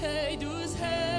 Rei dos reis,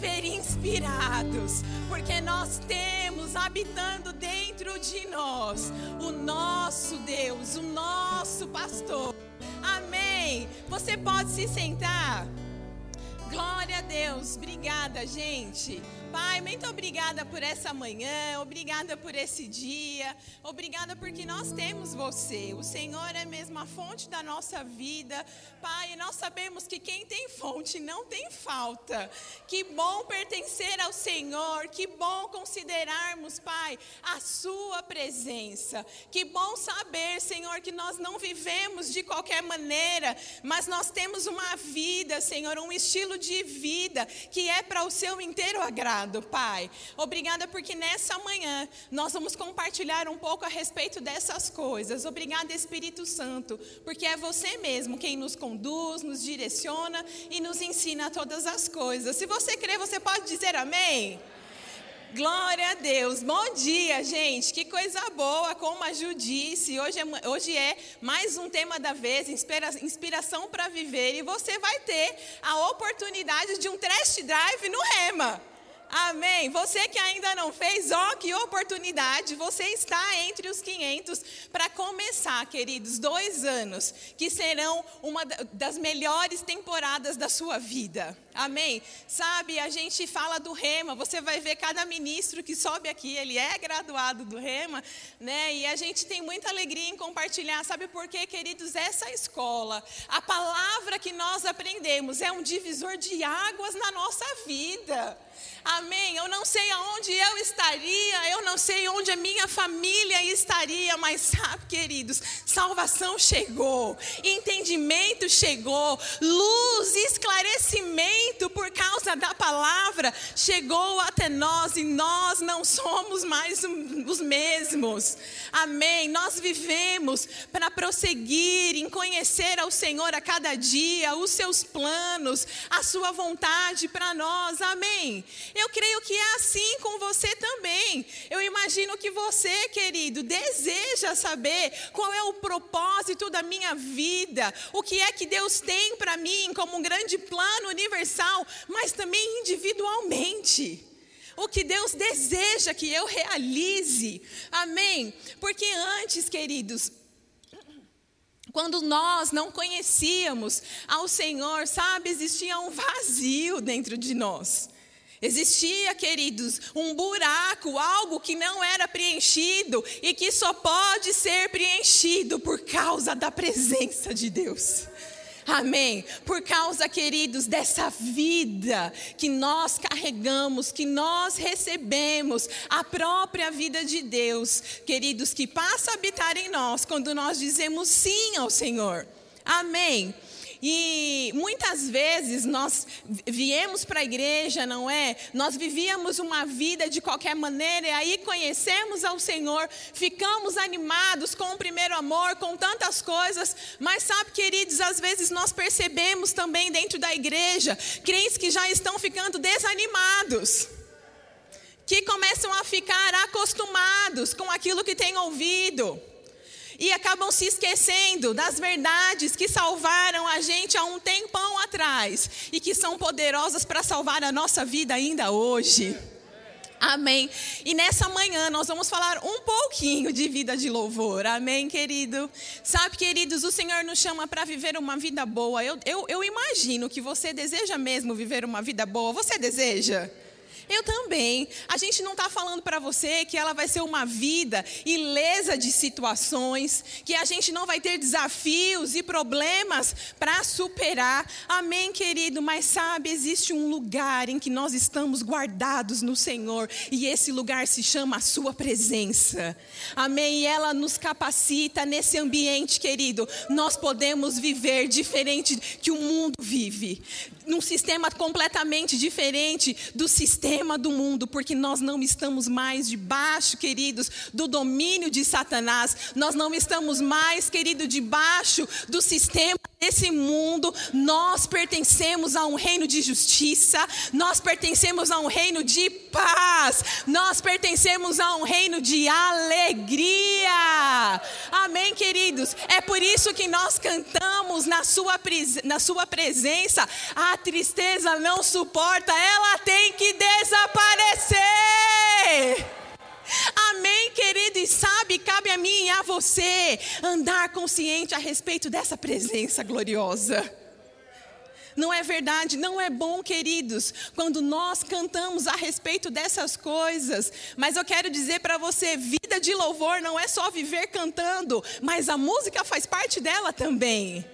viver inspirados, porque nós temos habitando dentro de nós o nosso Deus, o nosso pastor. Amém. Você pode se sentar. Deus, obrigada, gente. Pai, muito obrigada por essa manhã, obrigada por esse dia, obrigada porque nós temos você. O Senhor é mesmo a fonte da nossa vida. Pai, nós sabemos que quem tem fonte não tem falta. Que bom pertencer ao Senhor, que bom considerarmos, Pai, a Sua presença. Que bom saber, Senhor, que nós não vivemos de qualquer maneira, mas nós temos uma vida, Senhor, um estilo de vida que é para o seu inteiro agrado, Pai. Obrigada porque nessa manhã nós vamos compartilhar um pouco a respeito dessas coisas. Obrigada, Espírito Santo, porque é você mesmo quem nos conduz, nos direciona e nos ensina todas as coisas. Se você crê, você pode dizer amém. Glória a Deus. Bom dia, gente. Que coisa boa, como a Ju disse. Hoje é, hoje é mais um tema da vez, inspira, inspiração para viver. E você vai ter a oportunidade de um test drive no Rema. Amém. Você que ainda não fez, ó, que oportunidade. Você está entre os 500 para começar, queridos, dois anos que serão uma das melhores temporadas da sua vida. Amém. Sabe, a gente fala do Rema. Você vai ver cada ministro que sobe aqui, ele é graduado do Rema, né? E a gente tem muita alegria em compartilhar. Sabe por quê, queridos? Essa escola, a palavra que nós aprendemos é um divisor de águas na nossa vida. Amém. Eu não sei aonde eu estaria, eu não sei onde a minha família estaria, mas sabe, queridos, salvação chegou, entendimento chegou, luz, esclarecimento por causa da palavra chegou até nós e nós não somos mais os mesmos. Amém. Nós vivemos para prosseguir em conhecer ao Senhor a cada dia, os seus planos, a sua vontade para nós. Amém. Eu creio que é assim com você também. Eu imagino que você, querido, deseja saber qual é o propósito da minha vida, o que é que Deus tem para mim como um grande plano universal, mas também individualmente o que Deus deseja que eu realize. Amém? Porque antes, queridos, quando nós não conhecíamos ao Senhor, sabe, existia um vazio dentro de nós. Existia, queridos, um buraco, algo que não era preenchido e que só pode ser preenchido por causa da presença de Deus. Amém. Por causa, queridos, dessa vida que nós carregamos, que nós recebemos, a própria vida de Deus, queridos, que passa a habitar em nós quando nós dizemos sim ao Senhor. Amém. E muitas vezes nós viemos para a igreja, não é? Nós vivíamos uma vida de qualquer maneira e aí conhecemos ao Senhor, ficamos animados com o primeiro amor, com tantas coisas, mas sabe, queridos, às vezes nós percebemos também dentro da igreja crentes que já estão ficando desanimados que começam a ficar acostumados com aquilo que têm ouvido e acabam se esquecendo das verdades que salvaram a gente há um tempão atrás e que são poderosas para salvar a nossa vida ainda hoje. Amém. E nessa manhã nós vamos falar um pouquinho de vida de louvor. Amém, querido? Sabe, queridos, o Senhor nos chama para viver uma vida boa. Eu, eu, eu imagino que você deseja mesmo viver uma vida boa. Você deseja? Eu também. A gente não está falando para você que ela vai ser uma vida ilesa de situações, que a gente não vai ter desafios e problemas para superar. Amém, querido? Mas sabe, existe um lugar em que nós estamos guardados no Senhor e esse lugar se chama a Sua presença. Amém? E ela nos capacita nesse ambiente, querido. Nós podemos viver diferente que o mundo vive num sistema completamente diferente do sistema do mundo, porque nós não estamos mais debaixo, queridos, do domínio de Satanás, nós não estamos mais, querido, debaixo do sistema desse mundo, nós pertencemos a um reino de justiça, nós pertencemos a um reino de paz, nós pertencemos a um reino de alegria. Amém, queridos? É por isso que nós cantamos na sua, na sua presença a tristeza não suporta, ela tem que desaparecer. Amém, querido? E sabe, cabe a mim e a você andar consciente a respeito dessa presença gloriosa. Não é verdade? Não é bom, queridos, quando nós cantamos a respeito dessas coisas. Mas eu quero dizer para você: vida de louvor não é só viver cantando, mas a música faz parte dela também.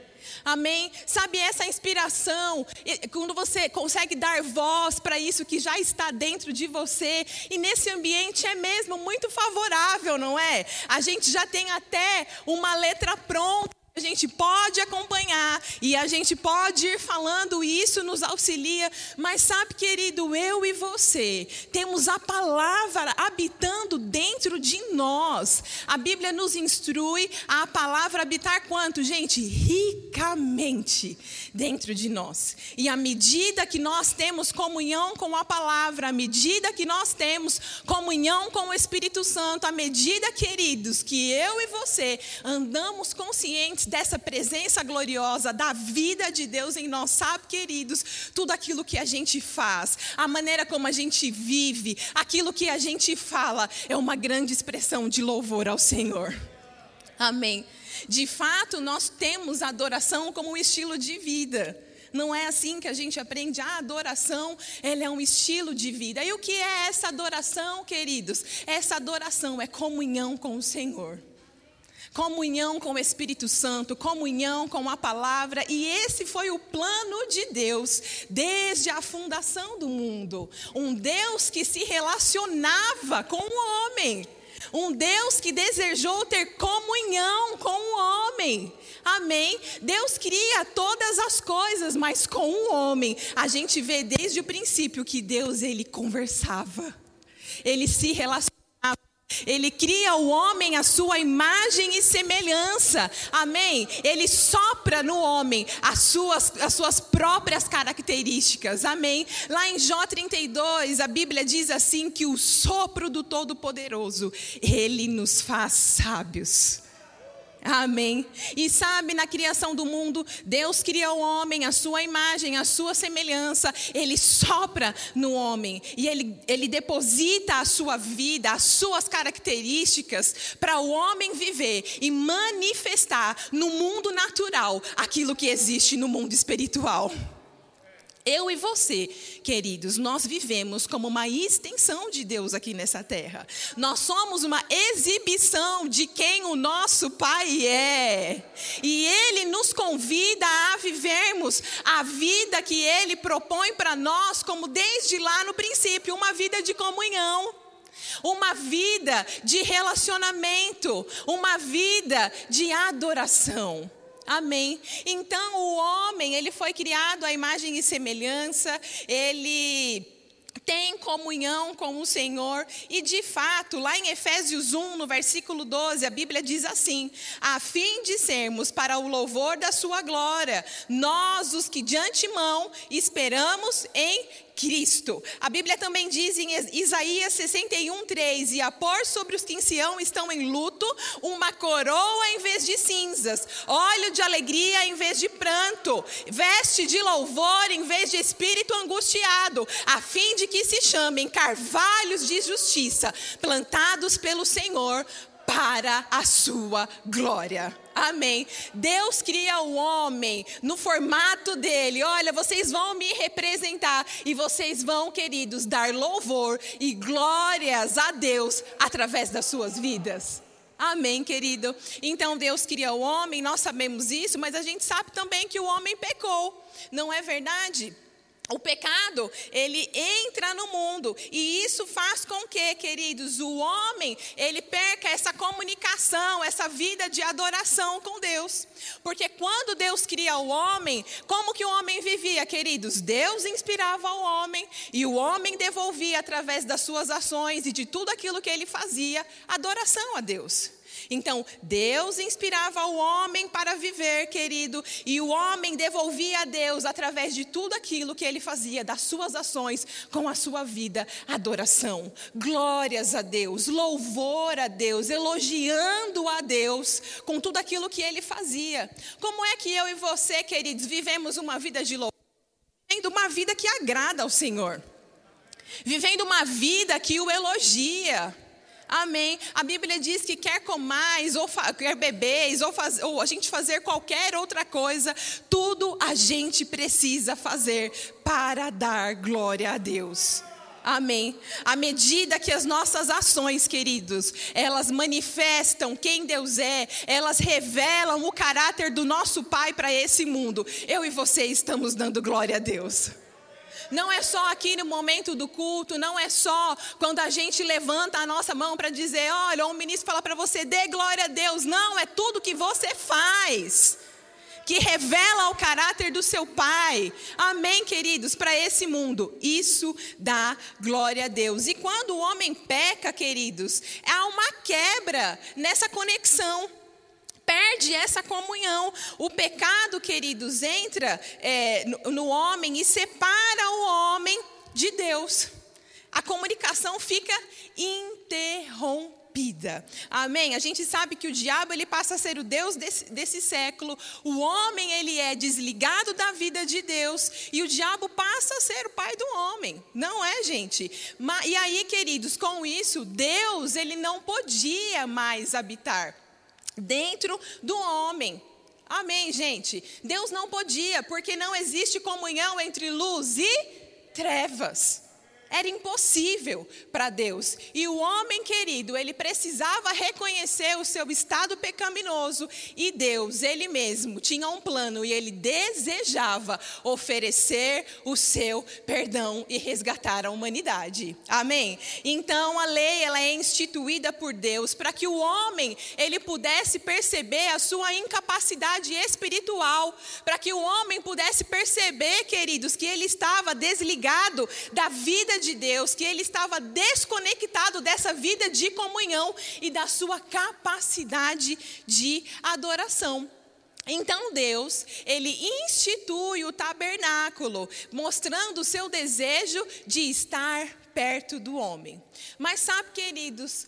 Amém? Sabe essa inspiração, quando você consegue dar voz para isso que já está dentro de você, e nesse ambiente é mesmo muito favorável, não é? A gente já tem até uma letra pronta a gente pode acompanhar e a gente pode ir falando, e isso nos auxilia, mas sabe, querido, eu e você temos a palavra habitando dentro de nós. A Bíblia nos instrui a palavra habitar quanto, gente? Ricamente dentro de nós. E à medida que nós temos comunhão com a palavra, à medida que nós temos comunhão com o Espírito Santo, à medida, queridos, que eu e você andamos conscientes dessa presença gloriosa da vida de Deus em nós, sabe, queridos, tudo aquilo que a gente faz, a maneira como a gente vive, aquilo que a gente fala, é uma grande expressão de louvor ao Senhor. Amém. De fato, nós temos a adoração como um estilo de vida. Não é assim que a gente aprende. A adoração, ela é um estilo de vida. E o que é essa adoração, queridos? Essa adoração é comunhão com o Senhor comunhão com o Espírito Santo, comunhão com a palavra, e esse foi o plano de Deus desde a fundação do mundo. Um Deus que se relacionava com o homem, um Deus que desejou ter comunhão com o homem. Amém. Deus cria todas as coisas, mas com o homem, a gente vê desde o princípio que Deus ele conversava. Ele se relacionava ele cria o homem à sua imagem e semelhança. Amém? Ele sopra no homem as suas, as suas próprias características. Amém? Lá em Jó 32, a Bíblia diz assim: que o sopro do Todo-Poderoso, ele nos faz sábios. Amém. E sabe, na criação do mundo, Deus cria o homem, a sua imagem, a sua semelhança. Ele sopra no homem e ele, ele deposita a sua vida, as suas características para o homem viver e manifestar no mundo natural aquilo que existe no mundo espiritual. Eu e você, queridos, nós vivemos como uma extensão de Deus aqui nessa terra. Nós somos uma exibição de quem o nosso Pai é. E Ele nos convida a vivermos a vida que Ele propõe para nós, como desde lá no princípio, uma vida de comunhão uma vida de relacionamento, uma vida de adoração. Amém. Então o homem, ele foi criado à imagem e semelhança, ele tem comunhão com o Senhor. E de fato, lá em Efésios 1, no versículo 12, a Bíblia diz assim: a fim de sermos para o louvor da sua glória, nós os que de antemão esperamos em Cristo. A Bíblia também diz em Isaías 61, 3: E a pôr sobre os que em Sião estão em luto uma coroa em vez de cinzas, óleo de alegria em vez de pranto, veste de louvor em vez de espírito angustiado, a fim de que se chamem carvalhos de justiça, plantados pelo Senhor para a sua glória. Amém. Deus cria o homem no formato dele. Olha, vocês vão me representar e vocês vão, queridos, dar louvor e glórias a Deus através das suas vidas. Amém, querido. Então Deus cria o homem, nós sabemos isso, mas a gente sabe também que o homem pecou. Não é verdade? O pecado, ele entra no mundo e isso faz com que, queridos, o homem, ele perca essa comunicação, essa vida de adoração com Deus. Porque quando Deus cria o homem, como que o homem vivia, queridos? Deus inspirava o homem e o homem devolvia através das suas ações e de tudo aquilo que ele fazia, adoração a Deus. Então, Deus inspirava o homem para viver, querido, e o homem devolvia a Deus através de tudo aquilo que ele fazia, das suas ações, com a sua vida, adoração, glórias a Deus, louvor a Deus, elogiando a Deus com tudo aquilo que ele fazia. Como é que eu e você, queridos, vivemos uma vida de louvor? Vivendo uma vida que agrada ao Senhor, vivendo uma vida que o elogia. Amém. A Bíblia diz que quer comais, ou quer bebeis, ou, faz, ou a gente fazer qualquer outra coisa, tudo a gente precisa fazer para dar glória a Deus. Amém. À medida que as nossas ações, queridos, elas manifestam quem Deus é, elas revelam o caráter do nosso Pai para esse mundo, eu e você estamos dando glória a Deus. Não é só aqui no momento do culto, não é só quando a gente levanta a nossa mão para dizer, olha, o ministro fala para você, dê glória a Deus. Não, é tudo que você faz que revela o caráter do seu Pai. Amém, queridos, para esse mundo. Isso dá glória a Deus. E quando o homem peca, queridos, há uma quebra nessa conexão perde essa comunhão. O pecado, queridos, entra é, no, homem e separa o homem de Deus. A comunicação fica interrompida. Amém? A gente sabe que o diabo ele passa a ser o Deus desse, desse, século. O homem ele é desligado da vida de Deus e o diabo passa a ser o pai do homem. Não é, gente? E aí, queridos, com isso, Deus ele não podia mais habitar dentro do homem. Amém, gente? Deus não podia, porque não existe comunhão entre luz e trevas. Era impossível para Deus. E o homem querido, ele precisava reconhecer o seu estado pecaminoso. E Deus, ele mesmo, tinha um plano e ele desejava oferecer o seu perdão e resgatar a humanidade. Amém? Então a lei, ela é instituída por Deus para que o homem, ele pudesse perceber a sua incapacidade espiritual. Para que o homem pudesse perceber, queridos, que ele estava desligado da vida de Deus, que ele estava desconectado dessa vida de comunhão e da sua capacidade de adoração. Então Deus, ele institui o tabernáculo, mostrando o seu desejo de estar perto do homem. Mas sabe, queridos,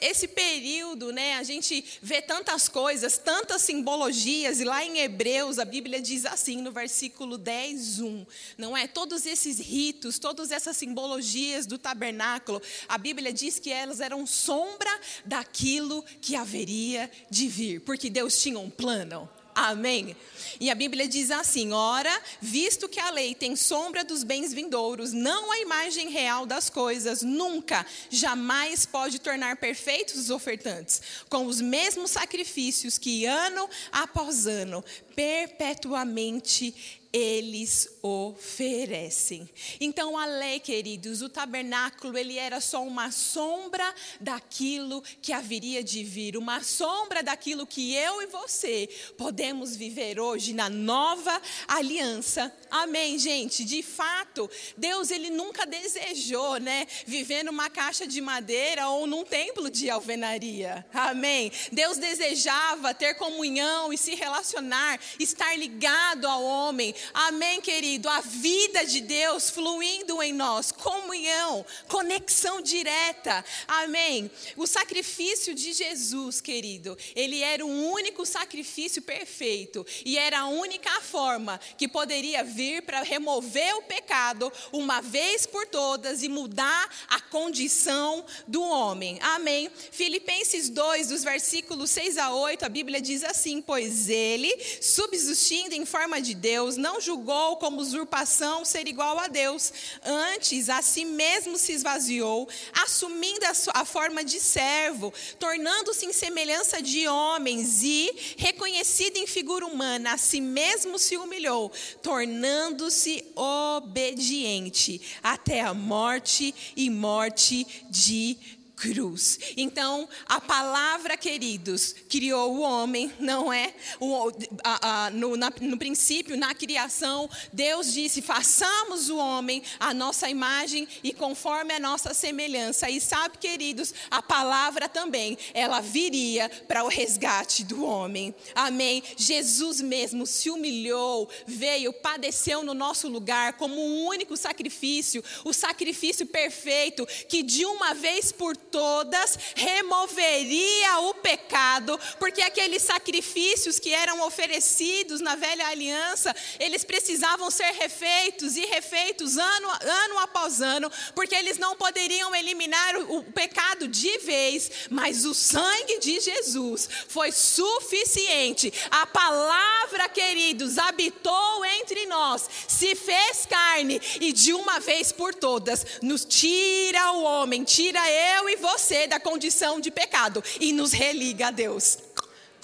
esse período, né, a gente vê tantas coisas, tantas simbologias, e lá em Hebreus a Bíblia diz assim, no versículo 10, 1, não é? Todos esses ritos, todas essas simbologias do tabernáculo, a Bíblia diz que elas eram sombra daquilo que haveria de vir, porque Deus tinha um plano. Amém? E a Bíblia diz assim: ora, visto que a lei tem sombra dos bens vindouros, não a imagem real das coisas, nunca, jamais pode tornar perfeitos os ofertantes, com os mesmos sacrifícios que ano após ano, perpetuamente eles oferecem. Então a lei, queridos, o tabernáculo, ele era só uma sombra daquilo que haveria de vir, uma sombra daquilo que eu e você podemos viver hoje na nova aliança. Amém, gente. De fato, Deus ele nunca desejou, né, viver numa caixa de madeira ou num templo de alvenaria. Amém. Deus desejava ter comunhão e se relacionar, estar ligado ao homem, Amém, querido? A vida de Deus fluindo em nós, comunhão, conexão direta. Amém. O sacrifício de Jesus, querido, ele era o único sacrifício perfeito e era a única forma que poderia vir para remover o pecado uma vez por todas e mudar a condição do homem. Amém. Filipenses 2, dos versículos 6 a 8, a Bíblia diz assim: Pois ele, subsistindo em forma de Deus, não julgou como usurpação ser igual a Deus, antes a si mesmo se esvaziou, assumindo a, sua, a forma de servo, tornando-se em semelhança de homens e, reconhecido em figura humana, a si mesmo se humilhou, tornando-se obediente até a morte e morte de cruz. Então, a palavra, queridos, criou o homem, não é? O, a, a, no, na, no princípio, na criação, Deus disse: façamos o homem a nossa imagem e conforme a nossa semelhança. E sabe, queridos, a palavra também, ela viria para o resgate do homem. Amém? Jesus mesmo se humilhou, veio, padeceu no nosso lugar como o único sacrifício, o sacrifício perfeito que de uma vez por todas removeria o pecado, porque aqueles sacrifícios que eram oferecidos na velha aliança, eles precisavam ser refeitos e refeitos ano, ano após ano, porque eles não poderiam eliminar o, o pecado de vez, mas o sangue de Jesus foi suficiente. A palavra, queridos, habitou entre nós, se fez carne e de uma vez por todas nos tira o homem, tira eu e você da condição de pecado e nos religa a Deus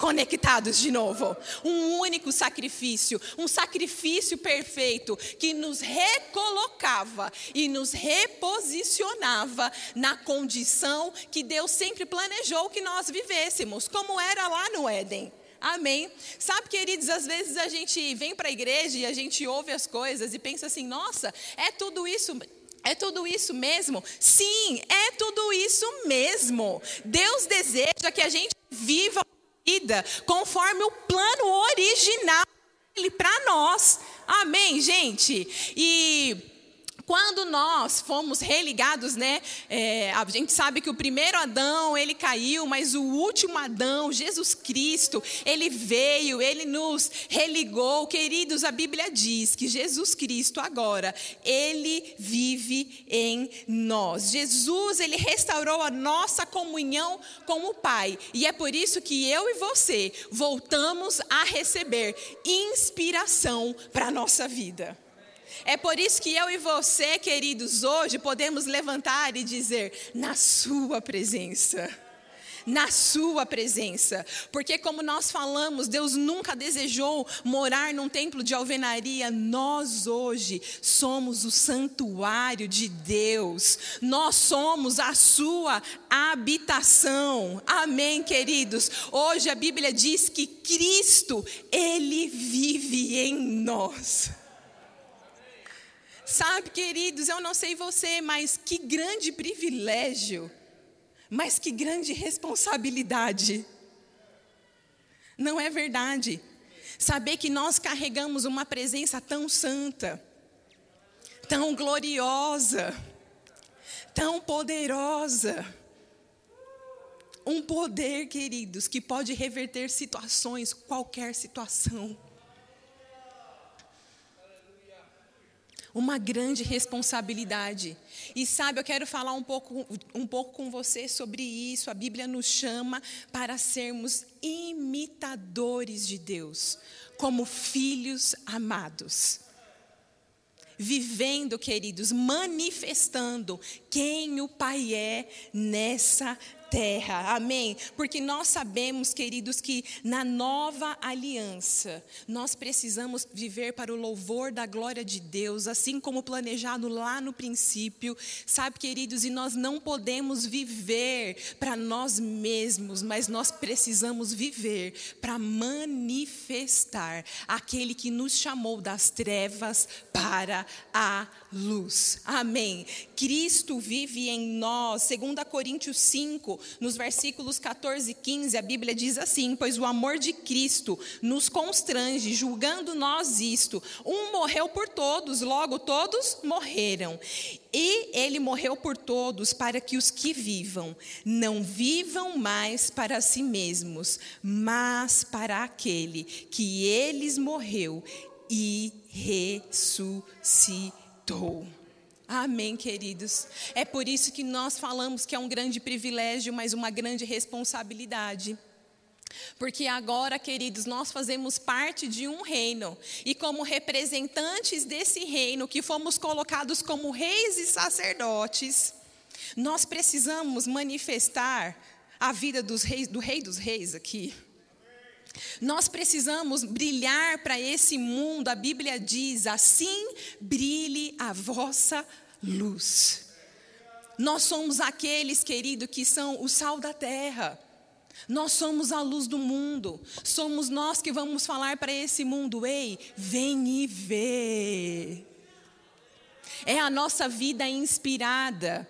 conectados de novo. Um único sacrifício, um sacrifício perfeito que nos recolocava e nos reposicionava na condição que Deus sempre planejou que nós vivêssemos, como era lá no Éden. Amém. Sabe, queridos, às vezes a gente vem para a igreja e a gente ouve as coisas e pensa assim: nossa, é tudo isso é tudo isso mesmo? Sim, é tudo isso mesmo. Deus deseja que a gente viva a vida conforme o plano original dele para nós. Amém, gente? E quando nós fomos religados, né? É, a gente sabe que o primeiro Adão ele caiu, mas o último Adão, Jesus Cristo, ele veio, ele nos religou. Queridos, a Bíblia diz que Jesus Cristo agora ele vive em nós. Jesus ele restaurou a nossa comunhão com o Pai e é por isso que eu e você voltamos a receber inspiração para nossa vida. É por isso que eu e você, queridos, hoje podemos levantar e dizer: na Sua presença. Na Sua presença, porque, como nós falamos, Deus nunca desejou morar num templo de alvenaria. Nós hoje somos o santuário de Deus, nós somos a Sua habitação. Amém, queridos? Hoje a Bíblia diz que Cristo, Ele vive em nós. Sabe, queridos, eu não sei você, mas que grande privilégio, mas que grande responsabilidade. Não é verdade? Saber que nós carregamos uma presença tão santa, tão gloriosa, tão poderosa. Um poder, queridos, que pode reverter situações, qualquer situação. Uma grande responsabilidade. E sabe, eu quero falar um pouco, um pouco com você sobre isso. A Bíblia nos chama para sermos imitadores de Deus, como filhos amados. Vivendo, queridos, manifestando quem o Pai é nessa terra. Amém? Porque nós sabemos, queridos, que na nova aliança nós precisamos viver para o louvor da glória de Deus, assim como planejado lá no princípio. Sabe, queridos, e nós não podemos viver para nós mesmos, mas nós precisamos viver para manifestar aquele que nos chamou das trevas para a luz. Amém. Cristo vive em nós. 2 Coríntios 5, nos versículos 14 e 15, a Bíblia diz assim: Pois o amor de Cristo nos constrange, julgando nós isto. Um morreu por todos, logo todos morreram. E ele morreu por todos, para que os que vivam não vivam mais para si mesmos, mas para aquele que eles morreu e ressuscitou. Amém, queridos. É por isso que nós falamos que é um grande privilégio, mas uma grande responsabilidade. Porque agora, queridos, nós fazemos parte de um reino, e como representantes desse reino, que fomos colocados como reis e sacerdotes, nós precisamos manifestar a vida dos reis, do Rei dos Reis aqui. Nós precisamos brilhar para esse mundo, a Bíblia diz: assim brilhe a vossa luz. Nós somos aqueles, querido, que são o sal da terra. Nós somos a luz do mundo. Somos nós que vamos falar para esse mundo: ei, vem e vê. É a nossa vida inspirada.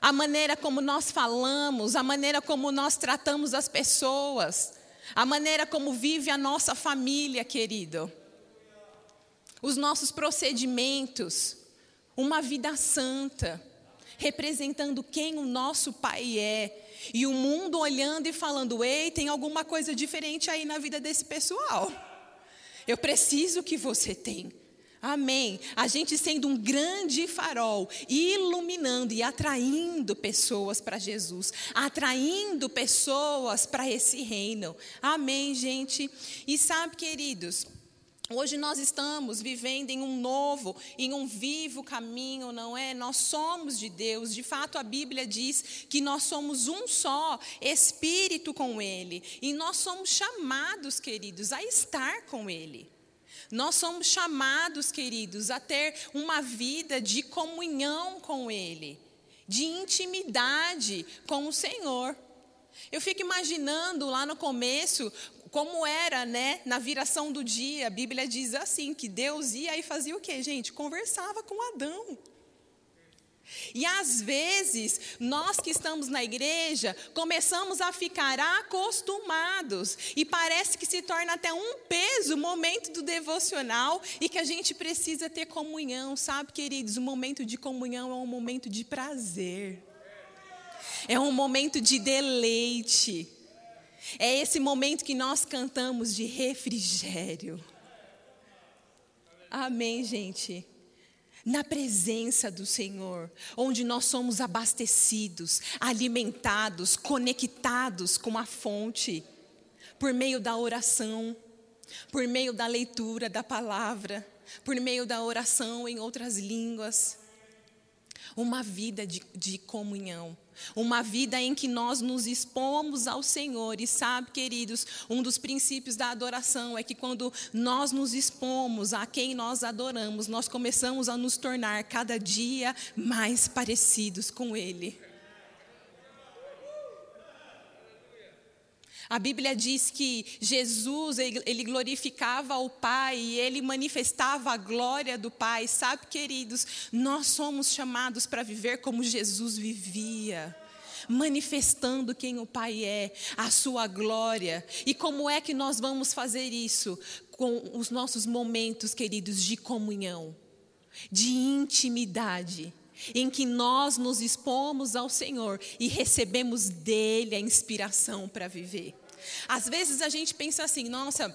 A maneira como nós falamos, a maneira como nós tratamos as pessoas a maneira como vive a nossa família, querido, os nossos procedimentos, uma vida santa, representando quem o nosso Pai é, e o mundo olhando e falando: ei, tem alguma coisa diferente aí na vida desse pessoal. Eu preciso que você tenha. Amém. A gente sendo um grande farol, iluminando e atraindo pessoas para Jesus, atraindo pessoas para esse reino. Amém, gente. E sabe, queridos, Hoje nós estamos vivendo em um novo, em um vivo caminho, não é? Nós somos de Deus. De fato, a Bíblia diz que nós somos um só espírito com Ele. E nós somos chamados, queridos, a estar com Ele. Nós somos chamados, queridos, a ter uma vida de comunhão com Ele, de intimidade com o Senhor. Eu fico imaginando lá no começo como era, né, na viração do dia. A Bíblia diz assim que Deus ia e fazia o quê, gente? Conversava com Adão. E às vezes, nós que estamos na igreja, começamos a ficar acostumados e parece que se torna até um peso o momento do devocional e que a gente precisa ter comunhão, sabe, queridos? O momento de comunhão é um momento de prazer. É um momento de deleite. É esse momento que nós cantamos de refrigério. Amém, gente na presença do Senhor, onde nós somos abastecidos, alimentados, conectados com a fonte, por meio da oração, por meio da leitura da palavra, por meio da oração em outras línguas. Uma vida de, de comunhão. Uma vida em que nós nos expomos ao Senhor. E sabe, queridos, um dos princípios da adoração é que quando nós nos expomos a quem nós adoramos, nós começamos a nos tornar cada dia mais parecidos com Ele. A Bíblia diz que Jesus, ele glorificava o Pai e ele manifestava a glória do Pai. Sabe, queridos, nós somos chamados para viver como Jesus vivia manifestando quem o Pai é, a sua glória. E como é que nós vamos fazer isso? Com os nossos momentos, queridos, de comunhão, de intimidade, em que nós nos expomos ao Senhor e recebemos dele a inspiração para viver. Às vezes a gente pensa assim, nossa.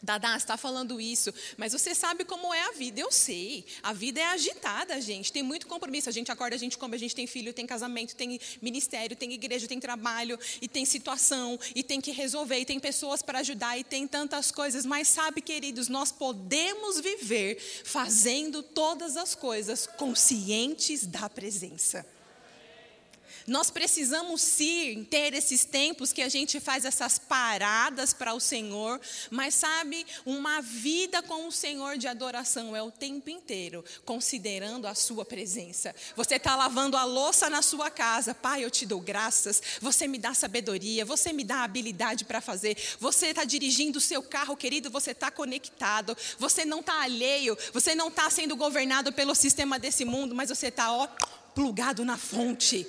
Dada, está falando isso, mas você sabe como é a vida. Eu sei. A vida é agitada, gente. Tem muito compromisso. A gente acorda, a gente come, a gente tem filho, tem casamento, tem ministério, tem igreja, tem trabalho, e tem situação, e tem que resolver, e tem pessoas para ajudar, e tem tantas coisas. Mas sabe, queridos, nós podemos viver fazendo todas as coisas conscientes da presença. Nós precisamos sim ter esses tempos que a gente faz essas paradas para o Senhor, mas sabe, uma vida com o Senhor de adoração é o tempo inteiro, considerando a Sua presença. Você está lavando a louça na sua casa, Pai, eu te dou graças, você me dá sabedoria, você me dá habilidade para fazer, você está dirigindo o seu carro, querido, você está conectado, você não está alheio, você não está sendo governado pelo sistema desse mundo, mas você está, ó, plugado na fonte.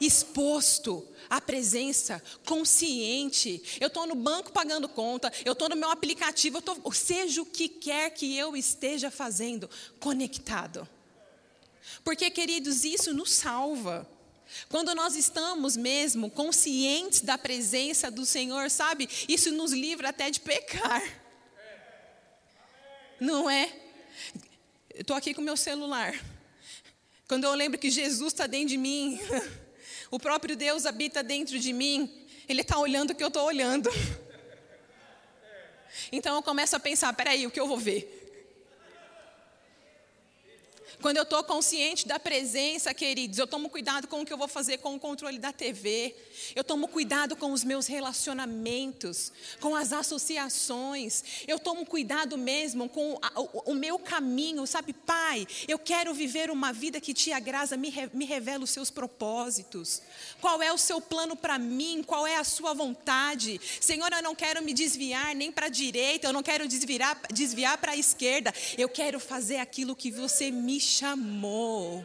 Exposto à presença, consciente. Eu estou no banco pagando conta, eu estou no meu aplicativo, eu tô, seja o que quer que eu esteja fazendo, conectado. Porque, queridos, isso nos salva. Quando nós estamos mesmo conscientes da presença do Senhor, sabe, isso nos livra até de pecar. Não é? Eu estou aqui com meu celular. Quando eu lembro que Jesus está dentro de mim, o próprio Deus habita dentro de mim, Ele está olhando o que eu estou olhando. Então eu começo a pensar: peraí, o que eu vou ver? Quando eu estou consciente da presença, queridos, eu tomo cuidado com o que eu vou fazer com o controle da TV. Eu tomo cuidado com os meus relacionamentos, com as associações. Eu tomo cuidado mesmo com o, meu caminho, sabe, Pai? Eu quero viver uma vida que te agrada, me, re, me revela os seus propósitos. Qual é o seu plano para mim? Qual é a sua vontade? Senhor, eu não quero me desviar nem para a direita, eu não quero desviar, desviar para a esquerda. Eu quero fazer aquilo que você me chamou.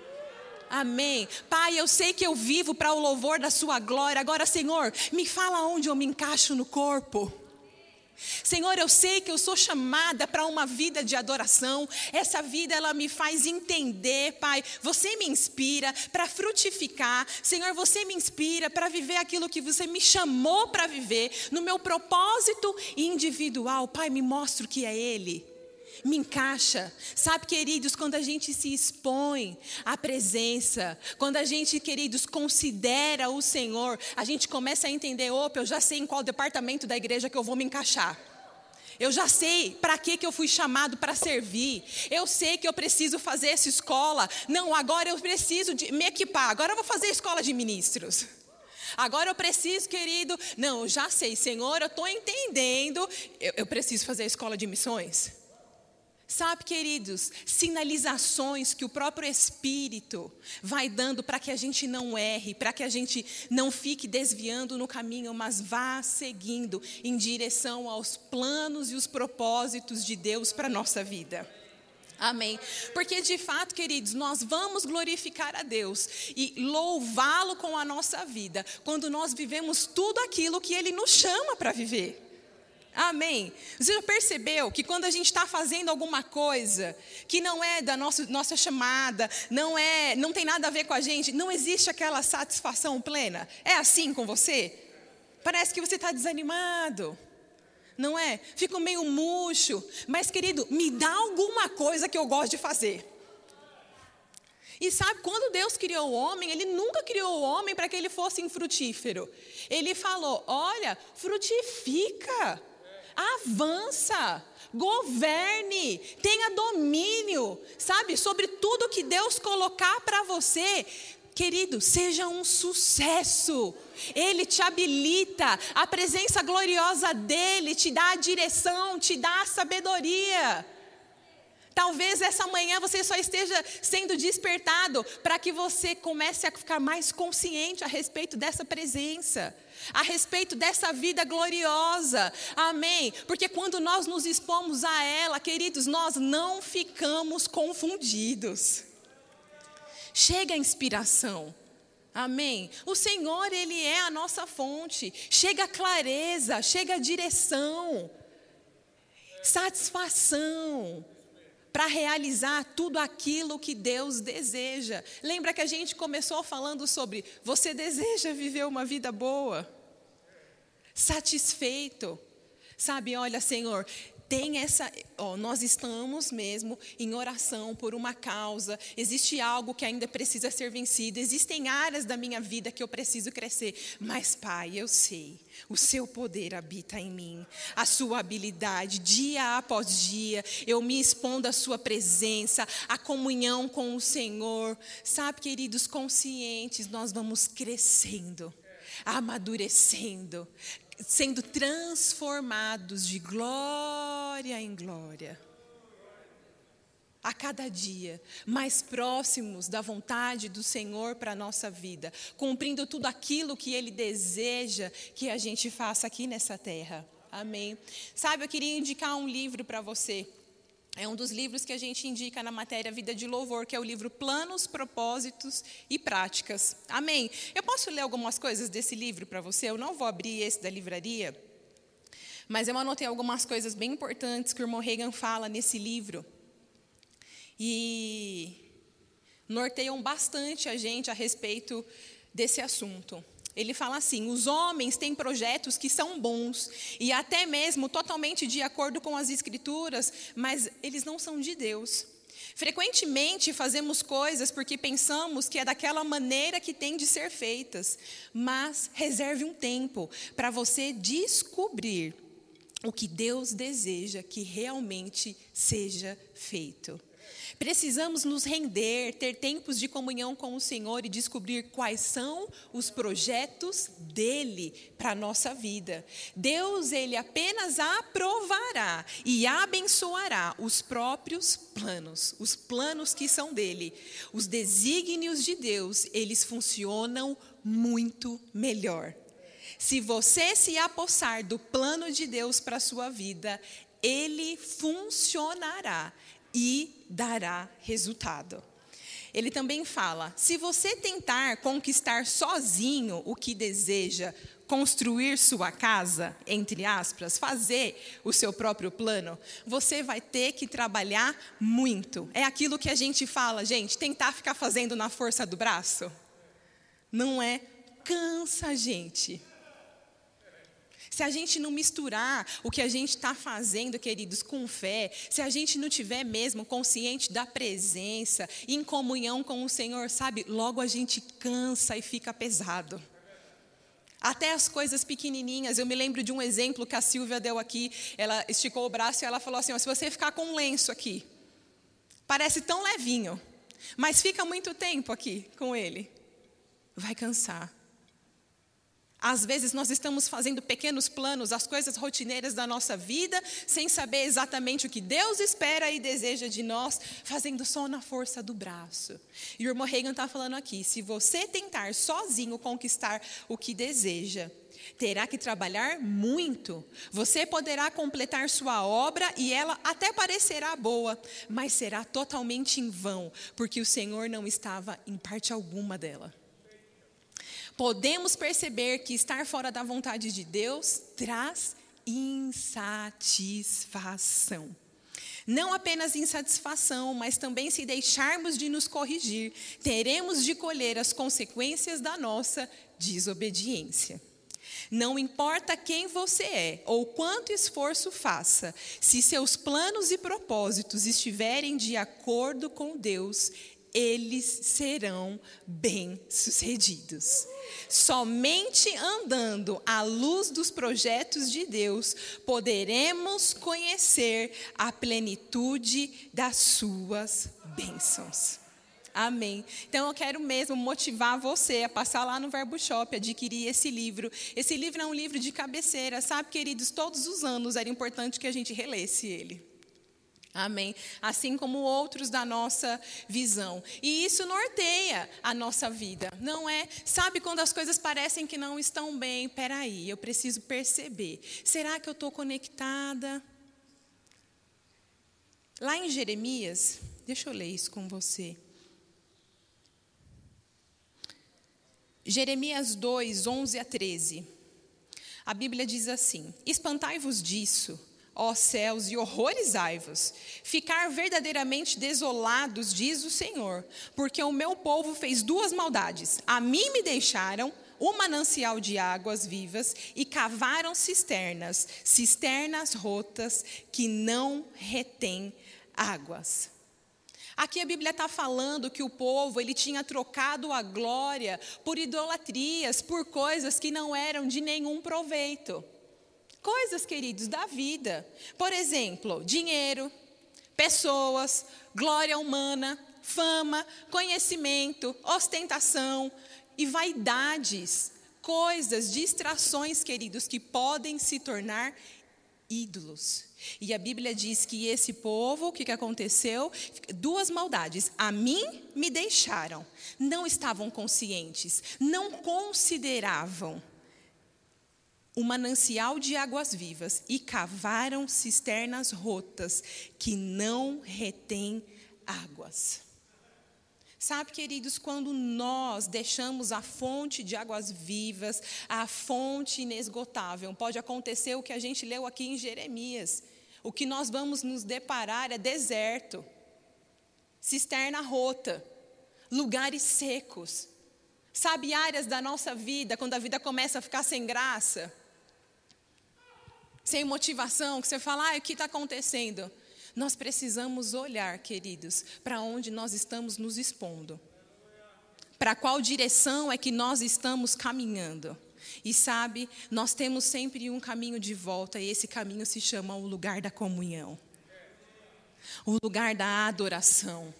Amém. Pai, eu sei que eu vivo para o louvor da Sua glória. Agora, Senhor, me fala onde eu me encaixo no corpo. Senhor, eu sei que eu sou chamada para uma vida de adoração. Essa vida ela me faz entender, Pai. Você me inspira para frutificar. Senhor, você me inspira para viver aquilo que você me chamou para viver no meu propósito individual. Pai, me mostra o que é ele me encaixa. Sabe, queridos, quando a gente se expõe à presença, quando a gente, queridos, considera o Senhor, a gente começa a entender: opa, eu já sei em qual departamento da igreja que eu vou me encaixar. Eu já sei para que, que eu fui chamado para servir. Eu sei que eu preciso fazer essa escola. Não, agora eu preciso de me equipar. Agora eu vou fazer a escola de ministros. Agora eu preciso, querido. Não, eu já sei, Senhor, eu estou entendendo. Eu, eu preciso fazer a escola de missões. Sabe, queridos, sinalizações que o próprio Espírito vai dando para que a gente não erre, para que a gente não fique desviando no caminho, mas vá seguindo em direção aos planos e os propósitos de Deus para a nossa vida. Amém. Porque de fato, queridos, nós vamos glorificar a Deus e louvá-lo com a nossa vida quando nós vivemos tudo aquilo que Ele nos chama para viver. Amém. Você já percebeu que quando a gente está fazendo alguma coisa que não é da nossa, nossa chamada, não é, não tem nada a ver com a gente, não existe aquela satisfação plena? É assim com você? Parece que você está desanimado, não é? Fica meio murcho. Mas, querido, me dá alguma coisa que eu gosto de fazer. E sabe, quando Deus criou o homem, Ele nunca criou o homem para que ele fosse infrutífero. Ele falou: olha, frutifica avança, governe, tenha domínio, sabe, sobre tudo que Deus colocar para você. Querido, seja um sucesso. Ele te habilita, a presença gloriosa dele te dá a direção, te dá a sabedoria. Talvez essa manhã você só esteja sendo despertado para que você comece a ficar mais consciente a respeito dessa presença, a respeito dessa vida gloriosa. Amém? Porque quando nós nos expomos a ela, queridos, nós não ficamos confundidos. Chega a inspiração. Amém. O Senhor, Ele é a nossa fonte. Chega a clareza, chega a direção, satisfação para realizar tudo aquilo que Deus deseja. Lembra que a gente começou falando sobre você deseja viver uma vida boa? Satisfeito? Sabe, olha, Senhor, tem essa, ó, nós estamos mesmo em oração por uma causa, existe algo que ainda precisa ser vencido, existem áreas da minha vida que eu preciso crescer, mas Pai, eu sei, o seu poder habita em mim, a sua habilidade, dia após dia, eu me expondo à sua presença, a comunhão com o Senhor, sabe, queridos, conscientes, nós vamos crescendo amadurecendo, sendo transformados de glória em glória. A cada dia, mais próximos da vontade do Senhor para a nossa vida, cumprindo tudo aquilo que Ele deseja que a gente faça aqui nessa terra. Amém. Sabe, eu queria indicar um livro para você. É um dos livros que a gente indica na matéria Vida de Louvor, que é o livro Planos, Propósitos e Práticas. Amém. Eu posso ler algumas coisas desse livro para você? Eu não vou abrir esse da livraria, mas eu anotei algumas coisas bem importantes que o irmão Reagan fala nesse livro. E norteiam bastante a gente a respeito desse assunto. Ele fala assim: os homens têm projetos que são bons e até mesmo totalmente de acordo com as Escrituras, mas eles não são de Deus. Frequentemente fazemos coisas porque pensamos que é daquela maneira que tem de ser feitas, mas reserve um tempo para você descobrir o que Deus deseja que realmente seja feito. Precisamos nos render, ter tempos de comunhão com o Senhor e descobrir quais são os projetos dele para a nossa vida. Deus, ele apenas aprovará e abençoará os próprios planos, os planos que são dele. Os desígnios de Deus, eles funcionam muito melhor. Se você se apossar do plano de Deus para a sua vida, ele funcionará e dará resultado. Ele também fala: se você tentar conquistar sozinho o que deseja, construir sua casa, entre aspas, fazer o seu próprio plano, você vai ter que trabalhar muito. É aquilo que a gente fala, gente, tentar ficar fazendo na força do braço. Não é? Cansa, gente. Se a gente não misturar o que a gente está fazendo, queridos, com fé, se a gente não tiver mesmo consciente da presença, em comunhão com o Senhor, sabe, logo a gente cansa e fica pesado. Até as coisas pequenininhas. Eu me lembro de um exemplo que a Silvia deu aqui. Ela esticou o braço e ela falou assim: ó, se você ficar com um lenço aqui, parece tão levinho, mas fica muito tempo aqui com ele, vai cansar. Às vezes nós estamos fazendo pequenos planos, as coisas rotineiras da nossa vida, sem saber exatamente o que Deus espera e deseja de nós, fazendo só na força do braço. E o irmão Reagan está falando aqui: se você tentar sozinho conquistar o que deseja, terá que trabalhar muito. Você poderá completar sua obra e ela até parecerá boa, mas será totalmente em vão, porque o Senhor não estava em parte alguma dela podemos perceber que estar fora da vontade de Deus traz insatisfação. Não apenas insatisfação, mas também se deixarmos de nos corrigir, teremos de colher as consequências da nossa desobediência. Não importa quem você é ou quanto esforço faça, se seus planos e propósitos estiverem de acordo com Deus, eles serão bem-sucedidos. Somente andando à luz dos projetos de Deus poderemos conhecer a plenitude das suas bênçãos. Amém. Então eu quero mesmo motivar você a passar lá no Verbo Shop, adquirir esse livro. Esse livro é um livro de cabeceira, sabe, queridos? Todos os anos era importante que a gente relesse ele. Amém. Assim como outros da nossa visão. E isso norteia a nossa vida, não é? Sabe quando as coisas parecem que não estão bem? Peraí, eu preciso perceber. Será que eu estou conectada? Lá em Jeremias, deixa eu ler isso com você. Jeremias 2, 11 a 13. A Bíblia diz assim: Espantai-vos disso ó céus, e horrorizai-vos. Ficar verdadeiramente desolados, diz o Senhor, porque o meu povo fez duas maldades. A mim me deixaram um manancial de águas vivas e cavaram cisternas, cisternas rotas que não retêm águas. Aqui a Bíblia está falando que o povo ele tinha trocado a glória por idolatrias, por coisas que não eram de nenhum proveito coisas, queridos, da vida. Por exemplo, dinheiro, pessoas, glória humana, fama, conhecimento, ostentação e vaidades. Coisas, distrações, queridos, que podem se tornar ídolos. E a Bíblia diz que esse povo, o que, que aconteceu? Duas maldades. A mim me deixaram. Não estavam conscientes, não consideravam um manancial de águas vivas e cavaram cisternas rotas que não retêm águas. Sabe, queridos, quando nós deixamos a fonte de águas vivas, a fonte inesgotável, pode acontecer o que a gente leu aqui em Jeremias. O que nós vamos nos deparar é deserto, cisterna rota, lugares secos. Sabe, áreas da nossa vida, quando a vida começa a ficar sem graça, sem motivação, que você fala, ah, o que está acontecendo? Nós precisamos olhar, queridos, para onde nós estamos nos expondo. Para qual direção é que nós estamos caminhando. E sabe, nós temos sempre um caminho de volta, e esse caminho se chama o lugar da comunhão o lugar da adoração.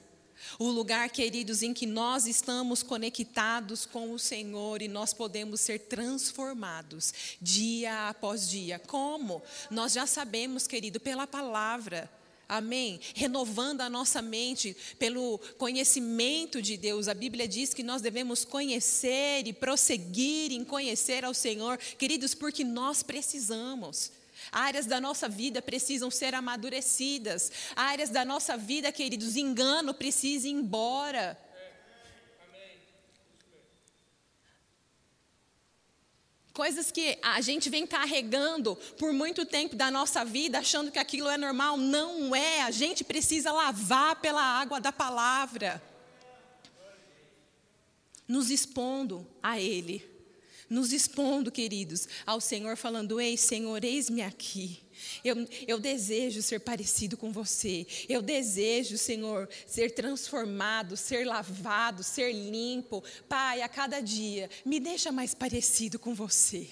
O lugar, queridos, em que nós estamos conectados com o Senhor e nós podemos ser transformados dia após dia. Como? Nós já sabemos, querido, pela palavra. Amém? Renovando a nossa mente pelo conhecimento de Deus. A Bíblia diz que nós devemos conhecer e prosseguir em conhecer ao Senhor, queridos, porque nós precisamos. Áreas da nossa vida precisam ser amadurecidas. Áreas da nossa vida, queridos, engano precisa ir embora. Coisas que a gente vem carregando por muito tempo da nossa vida, achando que aquilo é normal. Não é. A gente precisa lavar pela água da palavra. Nos expondo a Ele. Nos expondo, queridos, ao Senhor, falando: Ei, Senhor, eis-me aqui. Eu, eu, desejo ser parecido com você. Eu desejo, Senhor, ser transformado, ser lavado, ser limpo. Pai, a cada dia, me deixa mais parecido com você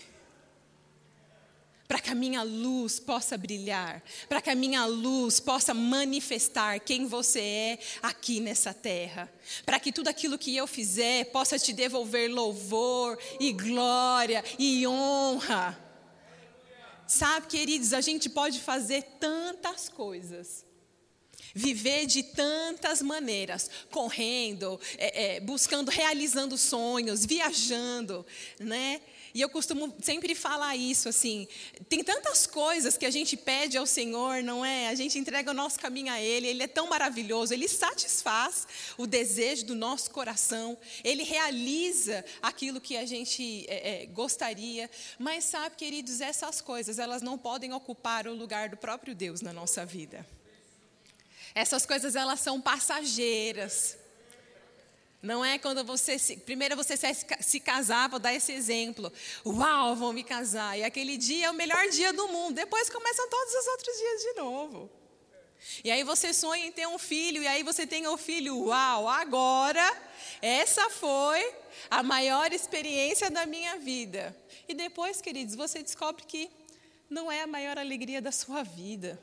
para que a minha luz possa brilhar, para que a minha luz possa manifestar quem você é aqui nessa terra, para que tudo aquilo que eu fizer possa te devolver louvor e glória e honra. Sabe, queridos, a gente pode fazer tantas coisas. Viver de tantas maneiras, correndo, é, é, buscando, realizando sonhos, viajando, né? E eu costumo sempre falar isso, assim, tem tantas coisas que a gente pede ao Senhor, não é? A gente entrega o nosso caminho a Ele, Ele é tão maravilhoso, Ele satisfaz o desejo do nosso coração, Ele realiza aquilo que a gente é, é, gostaria. Mas sabe, queridos, essas coisas, elas não podem ocupar o lugar do próprio Deus na nossa vida. Essas coisas, elas são passageiras. Não é quando você se, primeiro você se, se casar, vou dar esse exemplo. Uau, vou me casar. E aquele dia é o melhor dia do mundo. Depois começam todos os outros dias de novo. E aí você sonha em ter um filho, e aí você tem o filho. Uau, agora essa foi a maior experiência da minha vida. E depois, queridos, você descobre que não é a maior alegria da sua vida.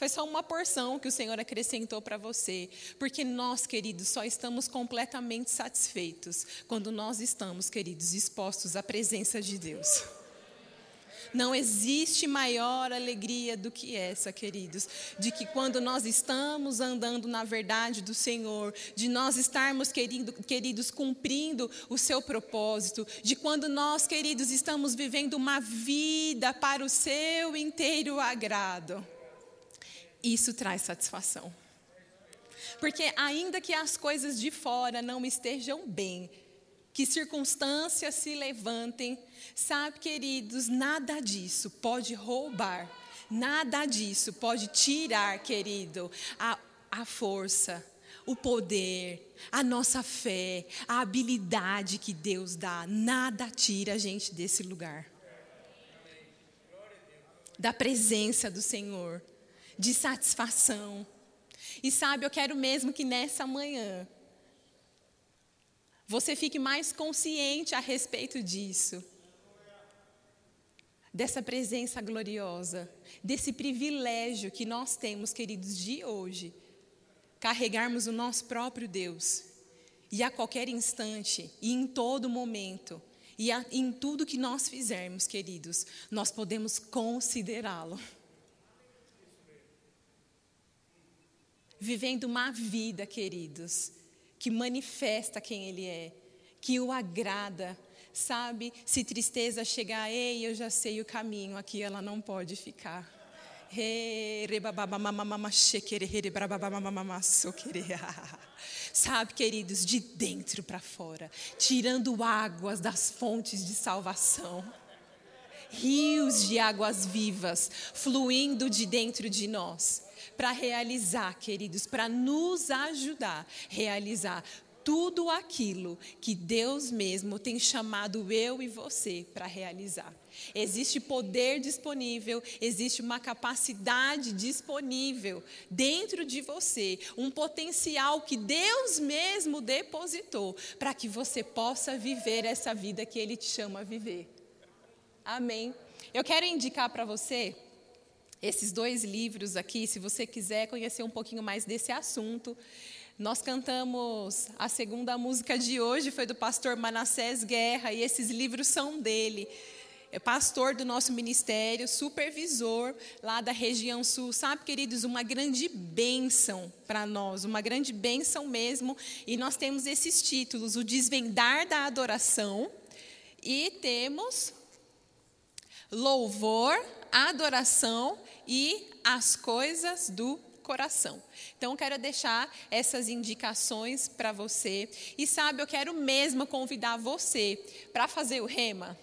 Foi só uma porção que o Senhor acrescentou para você. Porque nós, queridos, só estamos completamente satisfeitos quando nós estamos, queridos, expostos à presença de Deus. Não existe maior alegria do que essa, queridos, de que quando nós estamos andando na verdade do Senhor, de nós estarmos, querido, queridos, cumprindo o seu propósito, de quando nós, queridos, estamos vivendo uma vida para o seu inteiro agrado isso traz satisfação. Porque, ainda que as coisas de fora não estejam bem, que circunstâncias se levantem, sabe, queridos, nada disso pode roubar, nada disso pode tirar, querido, a, a força, o poder, a nossa fé, a habilidade que Deus dá, nada tira a gente desse lugar. Da presença do Senhor de satisfação. E sabe, eu quero mesmo que nessa manhã você fique mais consciente a respeito disso. Dessa presença gloriosa, desse privilégio que nós temos, queridos, de hoje, carregarmos o nosso próprio Deus. E a qualquer instante, e em todo momento, e a, em tudo que nós fizermos, queridos, nós podemos considerá-lo. Vivendo uma vida, queridos, que manifesta quem Ele é, que o agrada. Sabe, se tristeza chegar, ei, eu já sei o caminho, aqui ela não pode ficar. Sabe, queridos, de dentro para fora, tirando águas das fontes de salvação rios de águas vivas fluindo de dentro de nós para realizar, queridos, para nos ajudar a realizar tudo aquilo que Deus mesmo tem chamado eu e você para realizar. Existe poder disponível, existe uma capacidade disponível dentro de você, um potencial que Deus mesmo depositou para que você possa viver essa vida que Ele te chama a viver. Amém. Eu quero indicar para você esses dois livros aqui, se você quiser conhecer um pouquinho mais desse assunto. Nós cantamos a segunda música de hoje, foi do pastor Manassés Guerra, e esses livros são dele. É pastor do nosso ministério, supervisor lá da região sul. Sabe, queridos, uma grande bênção para nós, uma grande bênção mesmo. E nós temos esses títulos: O Desvendar da Adoração, e temos Louvor, Adoração e as Coisas do coração. Então, quero deixar essas indicações para você. E sabe, eu quero mesmo convidar você para fazer o rema.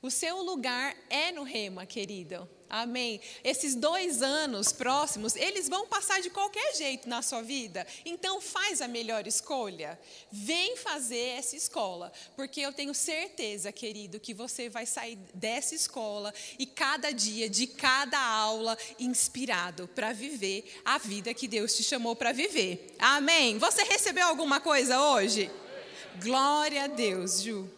O seu lugar é no rema, querido. Amém. Esses dois anos próximos, eles vão passar de qualquer jeito na sua vida. Então, faz a melhor escolha. Vem fazer essa escola. Porque eu tenho certeza, querido, que você vai sair dessa escola e cada dia, de cada aula, inspirado para viver a vida que Deus te chamou para viver. Amém. Você recebeu alguma coisa hoje? Glória a Deus, Ju.